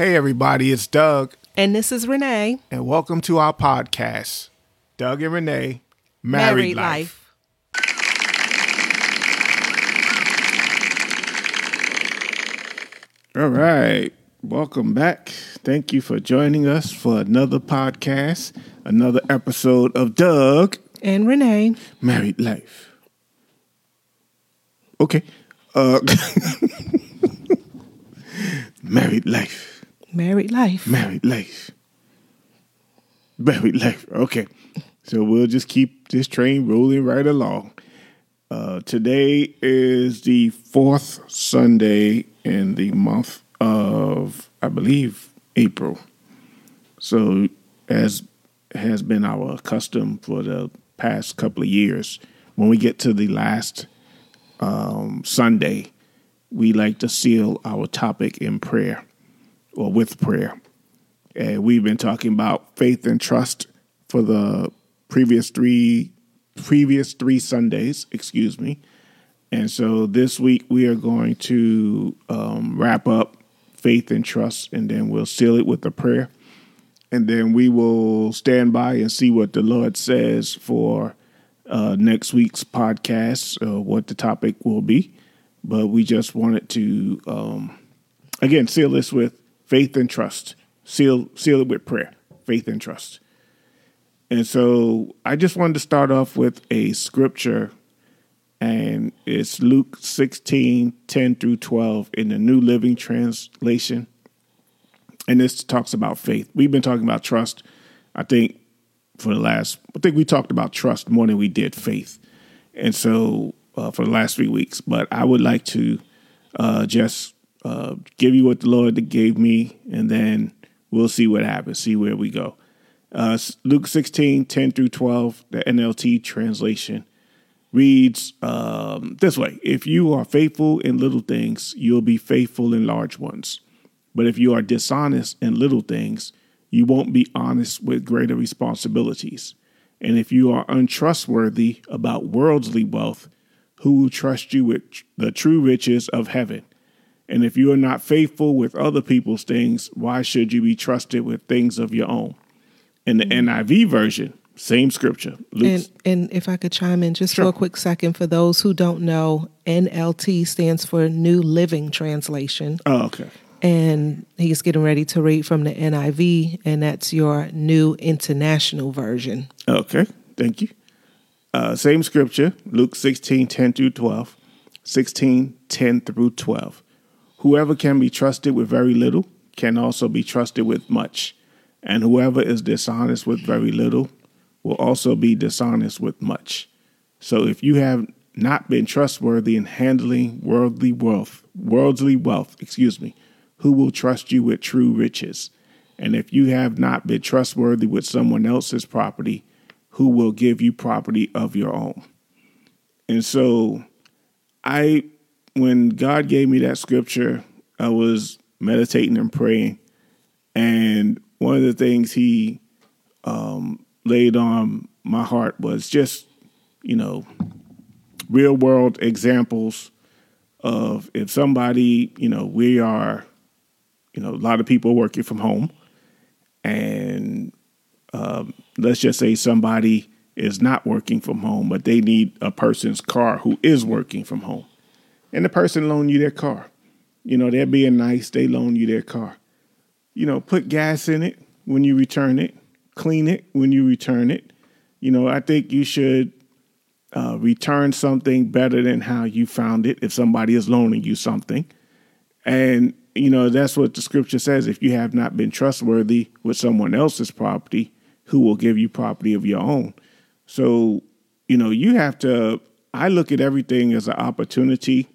Hey, everybody, it's Doug, And this is Renee. and welcome to our podcast, Doug and Renee Married, Life. All right, welcome back. Thank you for joining us for another podcast, another episode of Doug And Renee. Married Life. Okay, uh, Married Life. Married Life. Married life. Married life. Okay. So we'll just keep this train rolling right along. Uh, today is the fourth Sunday in the month of, I believe, April. So, as has been our custom for the past couple of years, when we get to the last um, Sunday, we like to seal our topic in prayer or with prayer. And we've been talking about faith and trust for the previous three previous three Sundays, excuse me. And so this week we are going to um, wrap up faith and trust, and then we'll seal it with a prayer. And then we will stand by and see what the Lord says for uh, next week's podcast, uh, what the topic will be. But we just wanted to, um, again, seal this with faith and trust. Seal, seal it with prayer, faith and trust. And so I just wanted to start off with a scripture, and it's Luke 16 10 through 12 in the New Living Translation. And this talks about faith. We've been talking about trust, I think, for the last, I think we talked about trust more than we did faith. And so uh, for the last three weeks, but I would like to uh, just uh, give you what the Lord gave me, and then we'll see what happens, see where we go. Uh, Luke 16, 10 through 12, the NLT translation reads um, this way If you are faithful in little things, you'll be faithful in large ones. But if you are dishonest in little things, you won't be honest with greater responsibilities. And if you are untrustworthy about worldly wealth, who will trust you with the true riches of heaven? And if you are not faithful with other people's things, why should you be trusted with things of your own? In the NIV version, same scripture. And and if I could chime in just Sure. for a quick second, for those who don't know, NLT stands for New Living Translation. oh, okay. And he's getting ready to read from the NIV, and that's your New International Version. Okay, thank you. Uh, same scripture, Luke 16, 10 through 12. 16, 10 through 12. Whoever can be trusted with very little can also be trusted with much. And whoever is dishonest with very little will also be dishonest with much. So if you have not been trustworthy in handling worldly wealth, worldly wealth, excuse me, who will trust you with true riches? And if you have not been trustworthy with someone else's property, who will give you property of your own? And so I when God gave me that scripture, I was meditating and praying. And one of the things he um, laid on my heart was just, you know, real world examples of if somebody, you know, we are, you know, a lot of people working from home. And um, let's just say somebody is not working from home, but they need a person's car who is working from home. And the person loan you their car. You know, they're being nice, they loan you their car. You know, put gas in it when you return it, clean it when you return it. You know, I think you should uh, return something better than how you found it if somebody is loaning you something. And, you know, that's what the scripture says. If you have not been trustworthy with someone else's property, who will give you property of your own? So, you know, you have to, I look at everything as an opportunity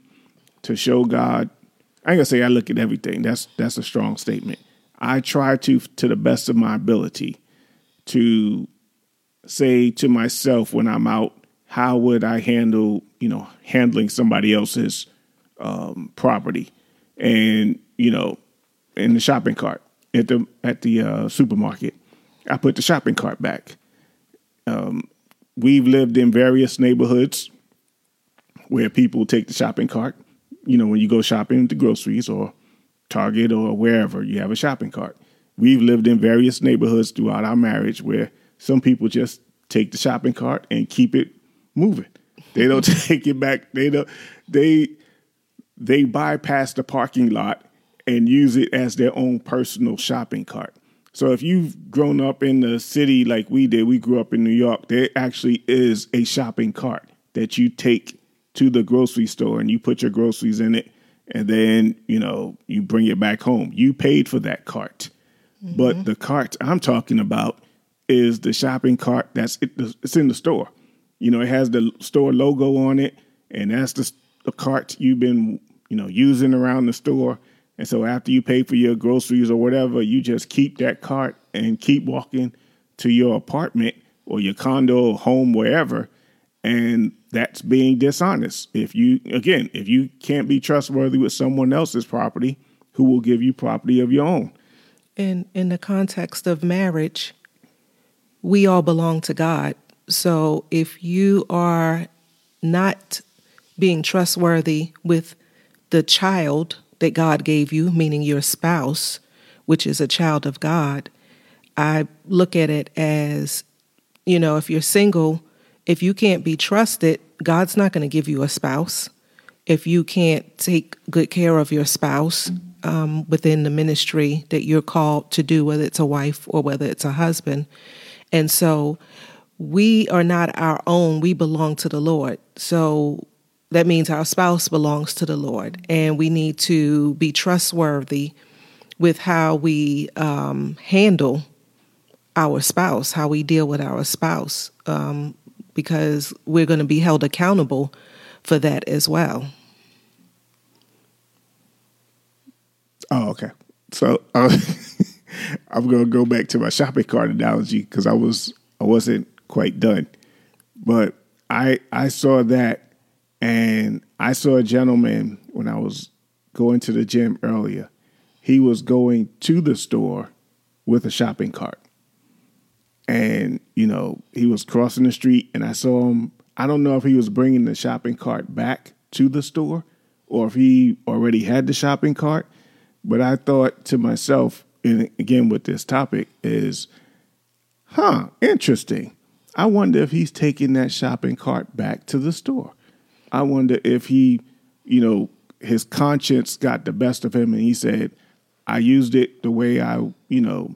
to show God. I ain't gonna say I look at everything. That's that's a strong statement. I try to, to the best of my ability, to say to myself when I'm out, how would I handle, you know, handling somebody else's um, property, and you know, in the shopping cart at the at the uh, supermarket, I put the shopping cart back. Um, we've lived in various neighborhoods where people take the shopping cart. You know, when you go shopping, the groceries or Target or wherever, you have a shopping cart. We've lived in various neighborhoods throughout our marriage where some people just take the shopping cart and keep it moving. They don't take it back. They don't they they bypass the parking lot and use it as their own personal shopping cart. So if you've grown up in the city like we did, we grew up in New York, there actually is a shopping cart that you take to the grocery store and you put your groceries in it and then, you know, you bring it back home. You paid for that cart. Mm-hmm. But the cart I'm talking about is the shopping cart that's it's in the store. You know, it has the store logo on it and that's the, the cart you've been, you know, using around the store and so after you pay for your groceries or whatever, you just keep that cart and keep walking to your apartment or your condo home, wherever. And that's being dishonest. If you, again, if you can't be trustworthy with someone else's property, who will give you property of your own? In, in the context of marriage, we all belong to God. So if you are not being trustworthy with the child that God gave you, meaning your spouse, which is a child of God, I look at it as, you know, if you're single, if you can't be trusted, God's not going to give you a spouse. If you can't take good care of your spouse um, within the ministry that you're called to do, whether it's a wife or whether it's a husband. And so we are not our own, we belong to the Lord. So that means our spouse belongs to the Lord, and we need to be trustworthy with how we um, handle our spouse, how we deal with our spouse, um, because we're going to be held accountable for that as well. Oh, okay. So uh, I'm going to go back to my shopping cart analogy because I was I wasn't quite done, but I I saw that and I saw a gentleman when I was going to the gym earlier. He was going to the store with a shopping cart. And, you know, he was crossing the street and I saw him. I don't know if he was bringing the shopping cart back to the store or if he already had the shopping cart. But I thought to myself, and again with this topic, is, huh, interesting. I wonder if he's taking that shopping cart back to the store. I wonder if he, you know, his conscience got the best of him and he said, I used it the way I, you know,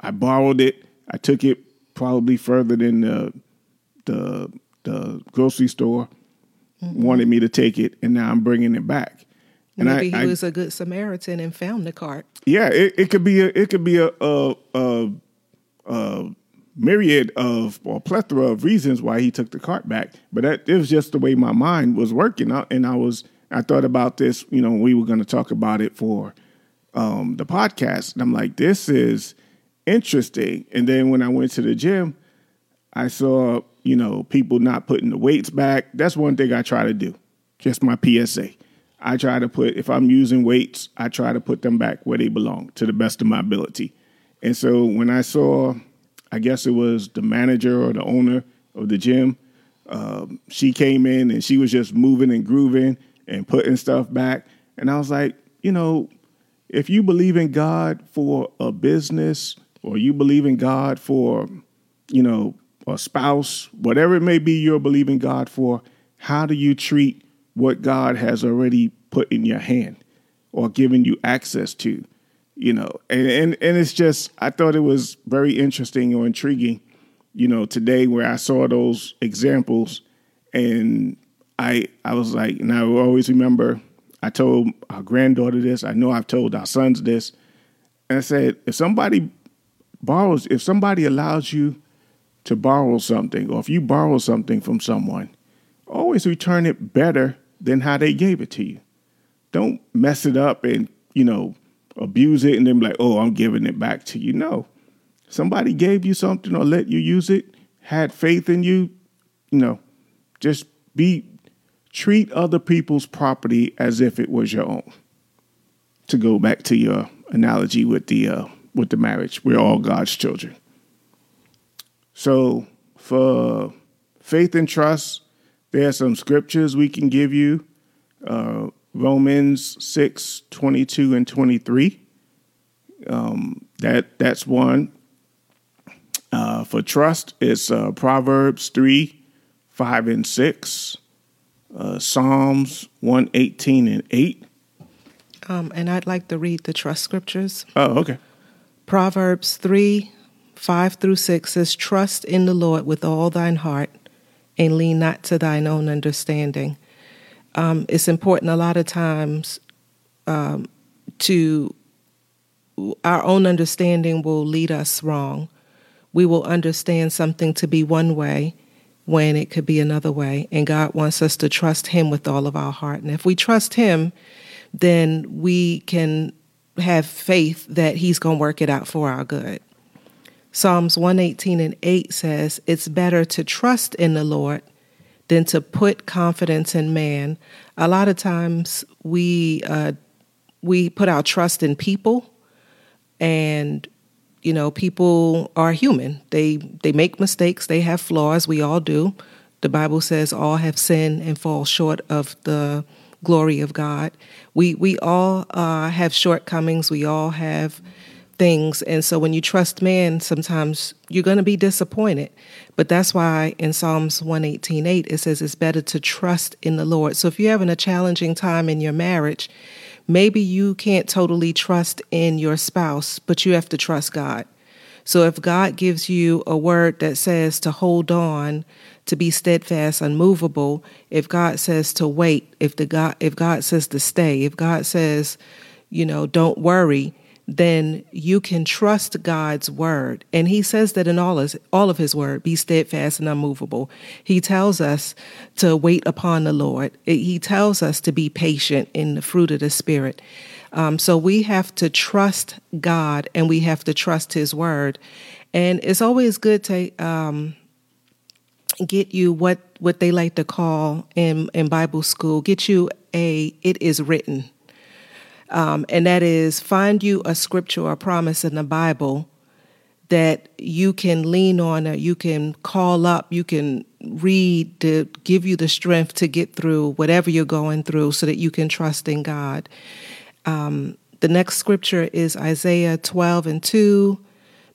I borrowed it. I took it probably further than the the the grocery store mm-hmm. wanted me to take it, and now I'm bringing it back. And Maybe I, he I, was a good Samaritan and found the cart. Yeah, it, it could be a it could be a, a, a, a myriad of or plethora of reasons why he took the cart back. But that, it was just the way my mind was working. And I was I thought about this, you know, we were going to talk about it for um, the podcast. And I'm like, this is interesting. And then when I went to the gym, I saw, you know, people not putting the weights back. That's one thing I try to do. Just my PSA. I try to put, if I'm using weights, I try to put them back where they belong to the best of my ability. And so when I saw I guess it was the manager or the owner of the gym. Um, she came in and she was just moving and grooving and putting stuff back. And I was like, you know, if you believe in God for a business or you believe in God for, you know, a spouse, whatever it may be you're believing God for, how do you treat what God has already put in your hand or given you access to? you know, and, and and it's just I thought it was very interesting or intriguing, you know, today where I saw those examples, and I I was like, and I always remember I told our granddaughter this. I know I've told our sons this, and I said if somebody borrows, if somebody allows you to borrow something, or if you borrow something from someone, always return it better than how they gave it to you. Don't mess it up and you know abuse it and then be like, oh, I'm giving it back to you. No. Somebody gave you something or let you use it, had faith in you, you know, just be treat other people's property as if it was your own. To go back to your analogy with the uh, with the marriage, we're all God's children. So for faith and trust, there are some scriptures we can give you. Uh, Romans 6, 22 and 23. Um, that That's one. Uh, for trust, it's uh, Proverbs 3, 5 and 6. Uh, Psalms 118 and 8. Um, and I'd like to read the trust scriptures. Oh, okay. Proverbs 3, 5 through 6 says, Trust in the Lord with all thine heart and lean not to thine own understanding. Um, it's important a lot of times um, to our own understanding will lead us wrong. We will understand something to be one way when it could be another way. And God wants us to trust Him with all of our heart. And if we trust Him, then we can have faith that He's going to work it out for our good. Psalms 118 and 8 says, It's better to trust in the Lord than to put confidence in man. A lot of times we uh, we put our trust in people, and you know people are human. They they make mistakes. They have flaws. We all do. The Bible says all have sinned and fall short of the glory of God. We we all uh, have shortcomings. We all have things. And so when you trust man, sometimes you're going to be disappointed. But that's why in Psalms 118:8 it says it's better to trust in the Lord. So if you're having a challenging time in your marriage, maybe you can't totally trust in your spouse, but you have to trust God. So if God gives you a word that says to hold on, to be steadfast, unmovable, if God says to wait, if the God if God says to stay, if God says, you know, don't worry, then you can trust God's word. And he says that in all his, all of his word, be steadfast and unmovable. He tells us to wait upon the Lord. He tells us to be patient in the fruit of the Spirit. Um, so we have to trust God and we have to trust his word. And it's always good to um, get you what, what they like to call in, in Bible school, get you a, it is written um, and that is find you a scripture or a promise in the Bible that you can lean on or you can call up, you can read to give you the strength to get through whatever you're going through so that you can trust in God. Um, the next scripture is Isaiah 12 and 2.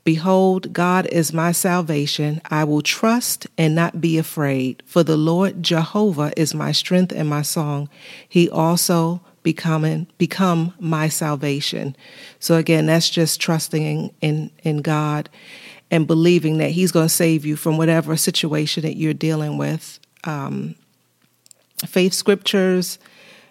Behold, God is my salvation. I will trust and not be afraid, for the Lord Jehovah is my strength and my song. He also becoming become my salvation. So again, that's just trusting in in, God and believing that He's going to save you from whatever situation that you're dealing with. Um, faith scriptures,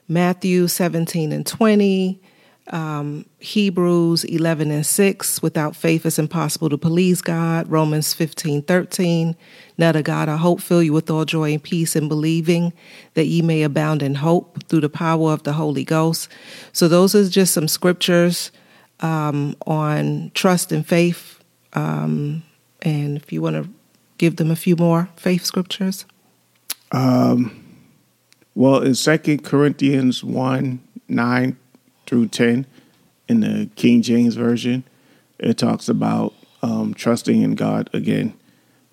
Matthew 17 and 20, um, Hebrews 11 and 6, without faith it's impossible to please God. Romans 15, 13, now to God I hope fill you with all joy and peace in believing that ye may abound in hope through the power of the Holy Ghost. So those are just some scriptures um, on trust and faith. Um, and if you want to give them a few more faith scriptures. Um, well, in Second Corinthians 1, 9 through 10 in the King James Version. It talks about um, trusting in God again.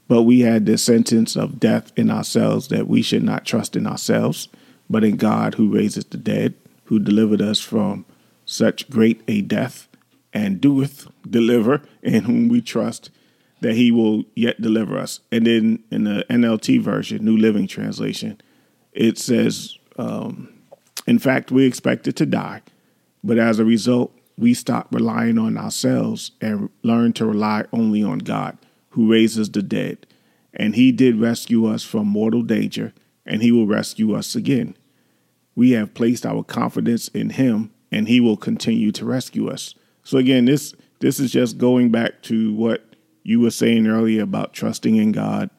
But we had this sentence of death in ourselves that we should not trust in ourselves, but in God who raises the dead, who delivered us from such great a death, and doeth deliver, in whom we trust that he will yet deliver us. And then in the NLT version, New Living Translation, it says, um, in fact, we expected to die but as a result, we stop relying on ourselves and learn to rely only on God, who raises the dead. And He did rescue us from mortal danger, and He will rescue us again. We have placed our confidence in Him, and He will continue to rescue us. So again, this this is just going back to what you were saying earlier about trusting in God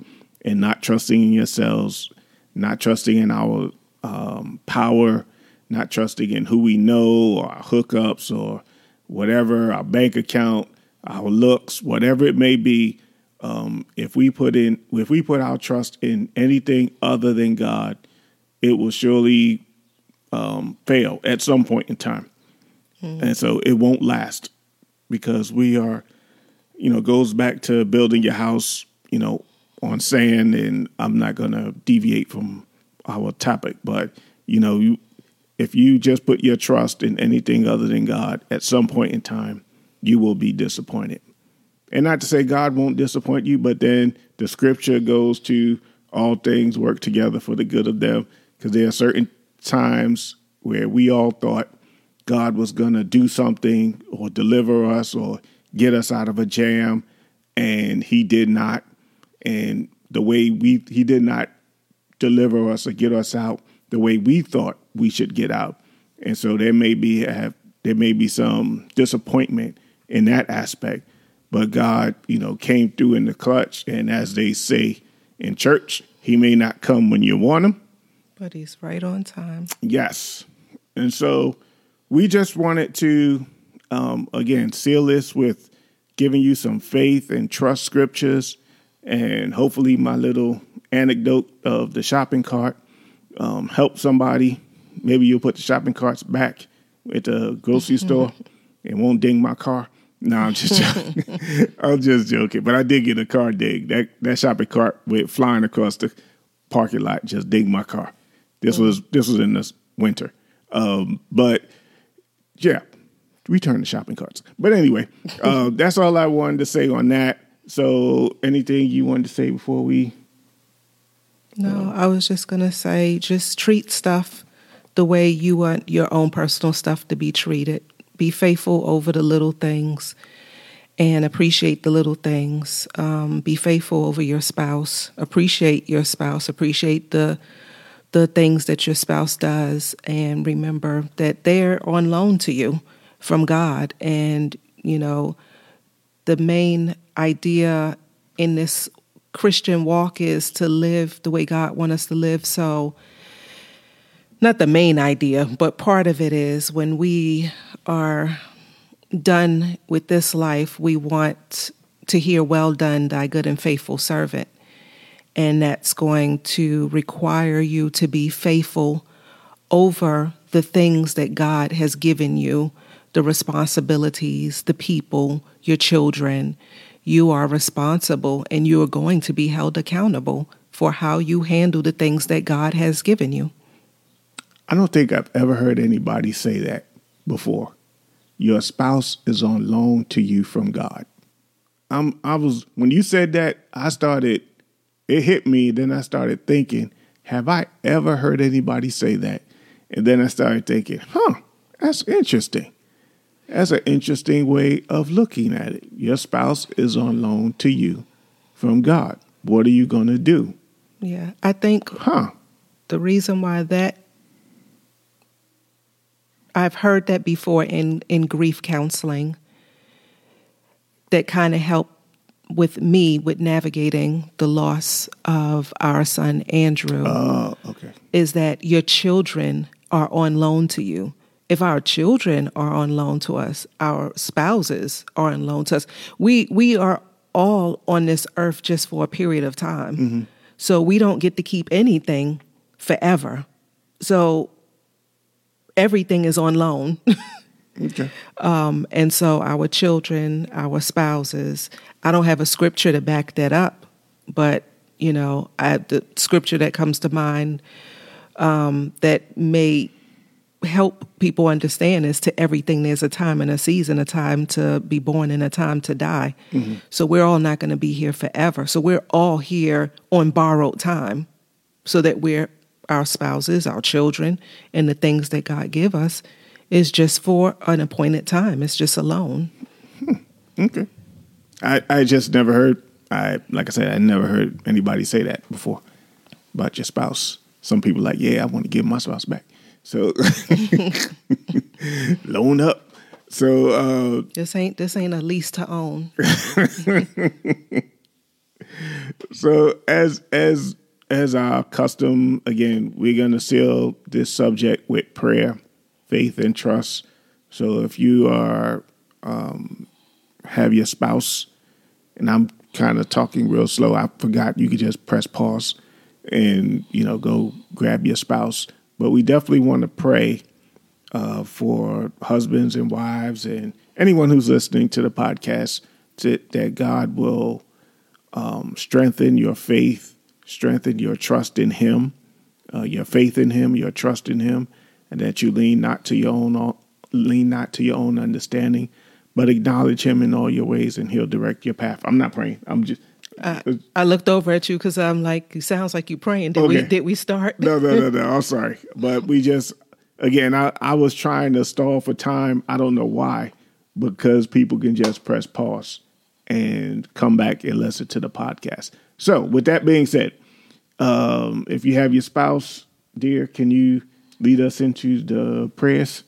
and not trusting in yourselves, not trusting in our um, power not trusting in who we know or our hookups or whatever, our bank account, our looks, whatever it may be. Um, if we put in, if we put our trust in anything other than God, it will surely um, fail at some point in time, mm-hmm. and so it won't last because we are, you know, goes back to building your house, you know, on sand. And I'm not going to deviate from our topic, but you know, you if you just put your trust in anything other than God, at some point in time, you will be disappointed. And not to say God won't disappoint you, but then the scripture goes to all things work together for the good of them, because there are certain times where we all thought God was going to do something or deliver us or get us out of a jam, and He did not. And the way we, He did not deliver us or get us out the way we thought we should get out. And so there may be have there may be some disappointment in that aspect. But God, you know, came through in the clutch, and as they say in church, He may not come when you want Him, but He's right on time. Yes, and so we just wanted to um, again seal this with giving you some faith and trust scriptures, and hopefully my little anecdote of the shopping cart um, help somebody. Maybe you'll put the shopping carts back at the grocery store and won't ding my car. No, I'm just joking. I'm just joking. But I did get a car dig. That that shopping cart went flying across the parking lot, just dinged my car. This mm. was this was in the winter. Um, but yeah, return the shopping carts. But anyway, uh, that's all I wanted to say on that. So anything you wanted to say before we No, I was just gonna say just treat stuff the way you want your own personal stuff to be treated be faithful over the little things and appreciate the little things. Um, be faithful over your spouse. Appreciate your spouse. Appreciate the the things that your spouse does, and remember that they're on loan to you from God. And you know, the main idea in this Christian walk is to live the way God wants us to live. So not the main idea, but part of it is when we are done with this life, we want to hear, Well done, thy good and faithful servant. And that's going to require you to be faithful over the things that God has given you the responsibilities, the people, your children. You are responsible and you are going to be held accountable for how you handle the things that God has given you. I don't think I've ever heard anybody say that before. Your spouse is on loan to you from God. I'm I was when you said that, I started it hit me, then I started thinking, have I ever heard anybody say that? And then I started thinking, huh, that's interesting. That's an interesting way of looking at it. Your spouse is on loan to you from God. What are you going to do? Yeah, I think huh. the reason why that I've heard that before in, in grief counseling that kind of helped with me with navigating the loss of our son Andrew. Oh, uh, okay. Is that your children are on loan to you. If our children are on loan to us, our spouses are on loan to us. We we are all on this earth just for a period of time. Mm-hmm. So we don't get to keep anything forever. So everything is on loan. okay. Um, and so our children, our spouses, I don't have a scripture to back that up, but you know, I, the scripture that comes to mind um, that may help people understand is to everything there's a time and a season, a time to be born and a time to die. Mm-hmm. So we're all not going to be here forever. So we're all here on borrowed time so that we're our spouses, our children, and the things that God give us is just for an appointed time. It's just a loan. Hmm. Okay. I, I just never heard I like I said, I never heard anybody say that before about your spouse. Some people like, yeah, I want to give my spouse back. So loan up. So uh, this ain't this ain't a lease to own. so as as as our custom, again, we're going to seal this subject with prayer, faith, and trust. So if you are um, have your spouse, and I'm kind of talking real slow, I forgot you could just press pause and you know go grab your spouse. But we definitely want to pray uh, for husbands and wives and anyone who's listening to the podcast to, that God will um, strengthen your faith strengthen your trust in Him, uh, your faith in Him, your trust in Him, and that you lean not to your own lean not to your own understanding, but acknowledge him in all your ways and he'll direct your path. I'm not praying. I'm just I, I looked over at you because I'm like, it sounds like you're praying. Did okay. we did we start? no, no, no, no. I'm sorry, but we just again, I, I was trying to stall for time. I don't know why, because people can just press pause and come back and listen to the podcast. So, with that being said, um, if you have your spouse, dear, can you lead us into the prayers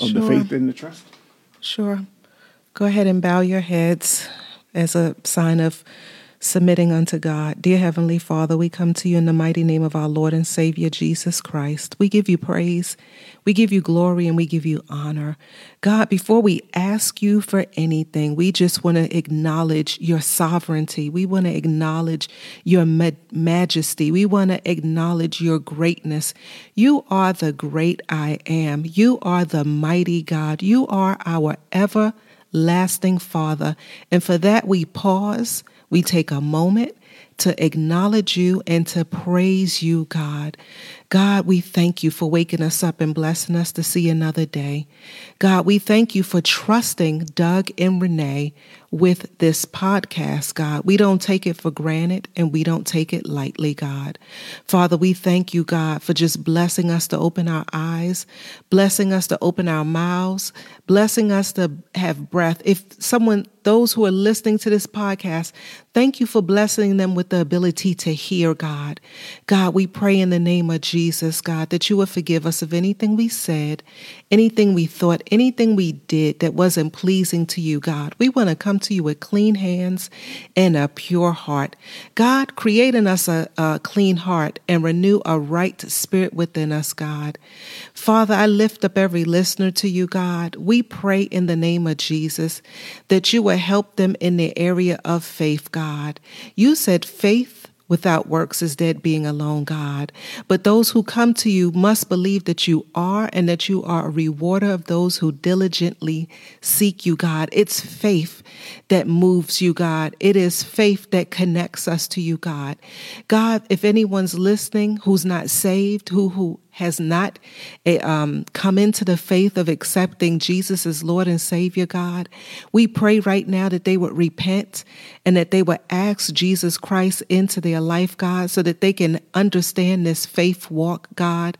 of sure. the faith and the trust? Sure. Go ahead and bow your heads as a sign of submitting unto God. Dear Heavenly Father, we come to you in the mighty name of our Lord and Savior Jesus Christ. We give you praise, we give you glory, and we give you honor. God, before we ask you for anything, we just want to acknowledge your sovereignty. We want to acknowledge your ma- majesty. We want to acknowledge your greatness. You are the great I am. You are the mighty God. You are our everlasting Father. And for that, we pause we take a moment to acknowledge you and to praise you, God. God, we thank you for waking us up and blessing us to see another day. God, we thank you for trusting Doug and Renee with this podcast, God. We don't take it for granted and we don't take it lightly, God. Father, we thank you, God, for just blessing us to open our eyes, blessing us to open our mouths, blessing us to have breath. If someone, those who are listening to this podcast, thank you for blessing them with the ability to hear, God. God, we pray in the name of Jesus, God, that you would forgive us of anything we said, anything we thought, anything we did that wasn't pleasing to you, God. We want to come to you with clean hands and a pure heart. God, create in us a, a clean heart and renew a right spirit within us, God. Father, I lift up every listener to you, God. We pray in the name of Jesus that you will help them in the area of faith, God. You said faith without works is dead being alone, God. But those who come to you must believe that you are and that you are a rewarder of those who diligently seek you, God. It's faith that moves you, God. It is faith that connects us to you, God. God, if anyone's listening who's not saved, who who has not eh, um, come into the faith of accepting Jesus as Lord and Savior, God, we pray right now that they would repent and that they would ask Jesus Christ into their life, God, so that they can understand this faith walk, God.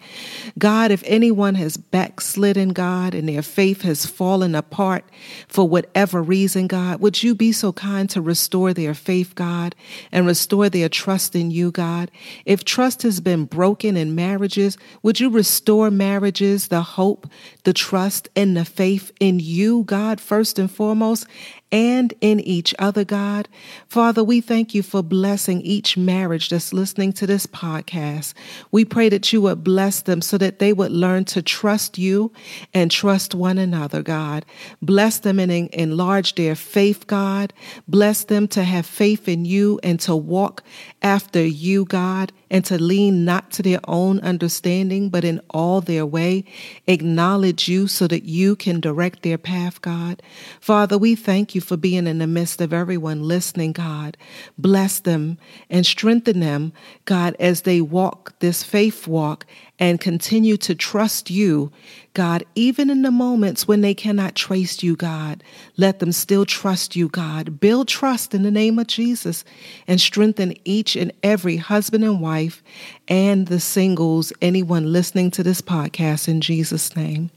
God, if anyone has backslidden, God, and their faith has fallen apart for whatever reason, God, would you be so kind to restore their faith, God, and restore their trust in you, God? If trust has been broken in marriages, would you restore marriages, the hope, the trust, and the faith in you, God, first and foremost, and in each other, God. Father, we thank you for blessing each marriage that's listening to this podcast. We pray that you would bless them so that they would learn to trust you and trust one another, God. Bless them and enlarge their faith, God. Bless them to have faith in you and to walk after you, God, and to lean not to their own understanding, but in all their way acknowledge you so that you can direct their path, God. Father, we thank you you for being in the midst of everyone listening, God. Bless them and strengthen them, God, as they walk this faith walk and continue to trust you, God, even in the moments when they cannot trace you, God. Let them still trust you, God. Build trust in the name of Jesus and strengthen each and every husband and wife and the singles, anyone listening to this podcast in Jesus' name.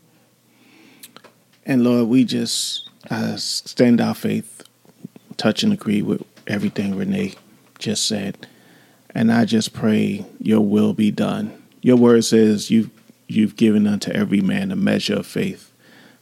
And Lord, we just uh, stand our faith, touch and agree with everything Renee just said. And I just pray your will be done. Your word says you you've given unto every man a measure of faith.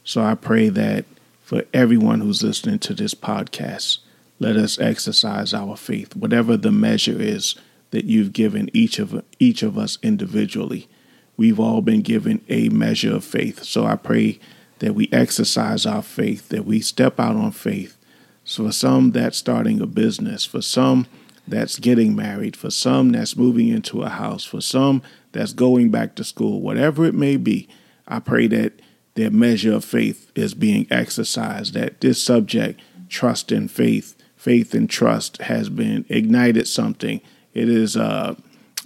So I pray that for everyone who's listening to this podcast, let us exercise our faith, whatever the measure is that you've given each of each of us individually. We've all been given a measure of faith. So I pray that we exercise our faith, that we step out on faith. So for some, that's starting a business. For some, that's getting married. For some, that's moving into a house. For some, that's going back to school. Whatever it may be, I pray that their measure of faith is being exercised, that this subject, trust and faith, faith and trust, has been ignited something. It is uh,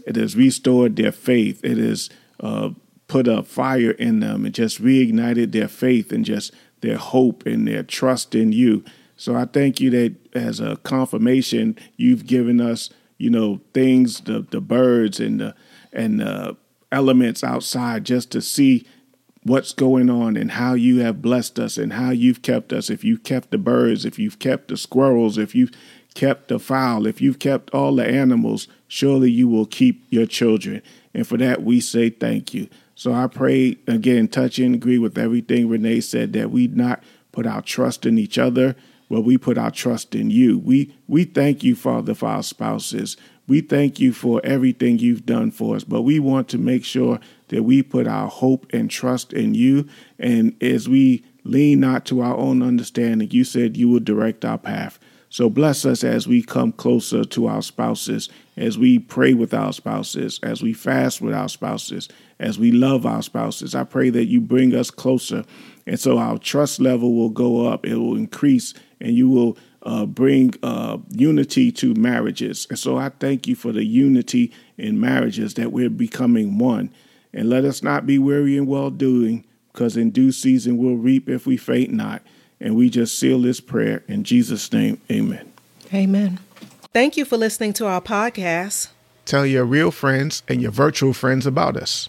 it has restored their faith. It is uh, put a fire in them and just reignited their faith and just their hope and their trust in you. So I thank you that as a confirmation, you've given us, you know, things, the the birds and the and the elements outside just to see what's going on and how you have blessed us and how you've kept us. If you've kept the birds, if you've kept the squirrels, if you've kept the fowl, if you've kept all the animals, surely you will keep your children. And for that, we say thank you. So I pray and get in touch and agree with everything Renee said that we not put our trust in each other, but we put our trust in you. We we thank you, Father, for our spouses. We thank you for everything you've done for us, but we want to make sure that we put our hope and trust in you. And as we lean not to our own understanding, you said you will direct our path. So bless us as we come closer to our spouses, as we pray with our spouses, as we fast with our spouses, as we love our spouses. I pray that you bring us closer. And so our trust level will go up, it will increase, and you will uh, bring uh, unity to marriages. And so I thank you for the unity in marriages that we're becoming one. And let us not be weary in well doing, because in due season we'll reap if we faint not. And we just seal this prayer in Jesus' name. Amen. Amen. Thank you for listening to our podcast. Tell your real friends and your virtual friends about us.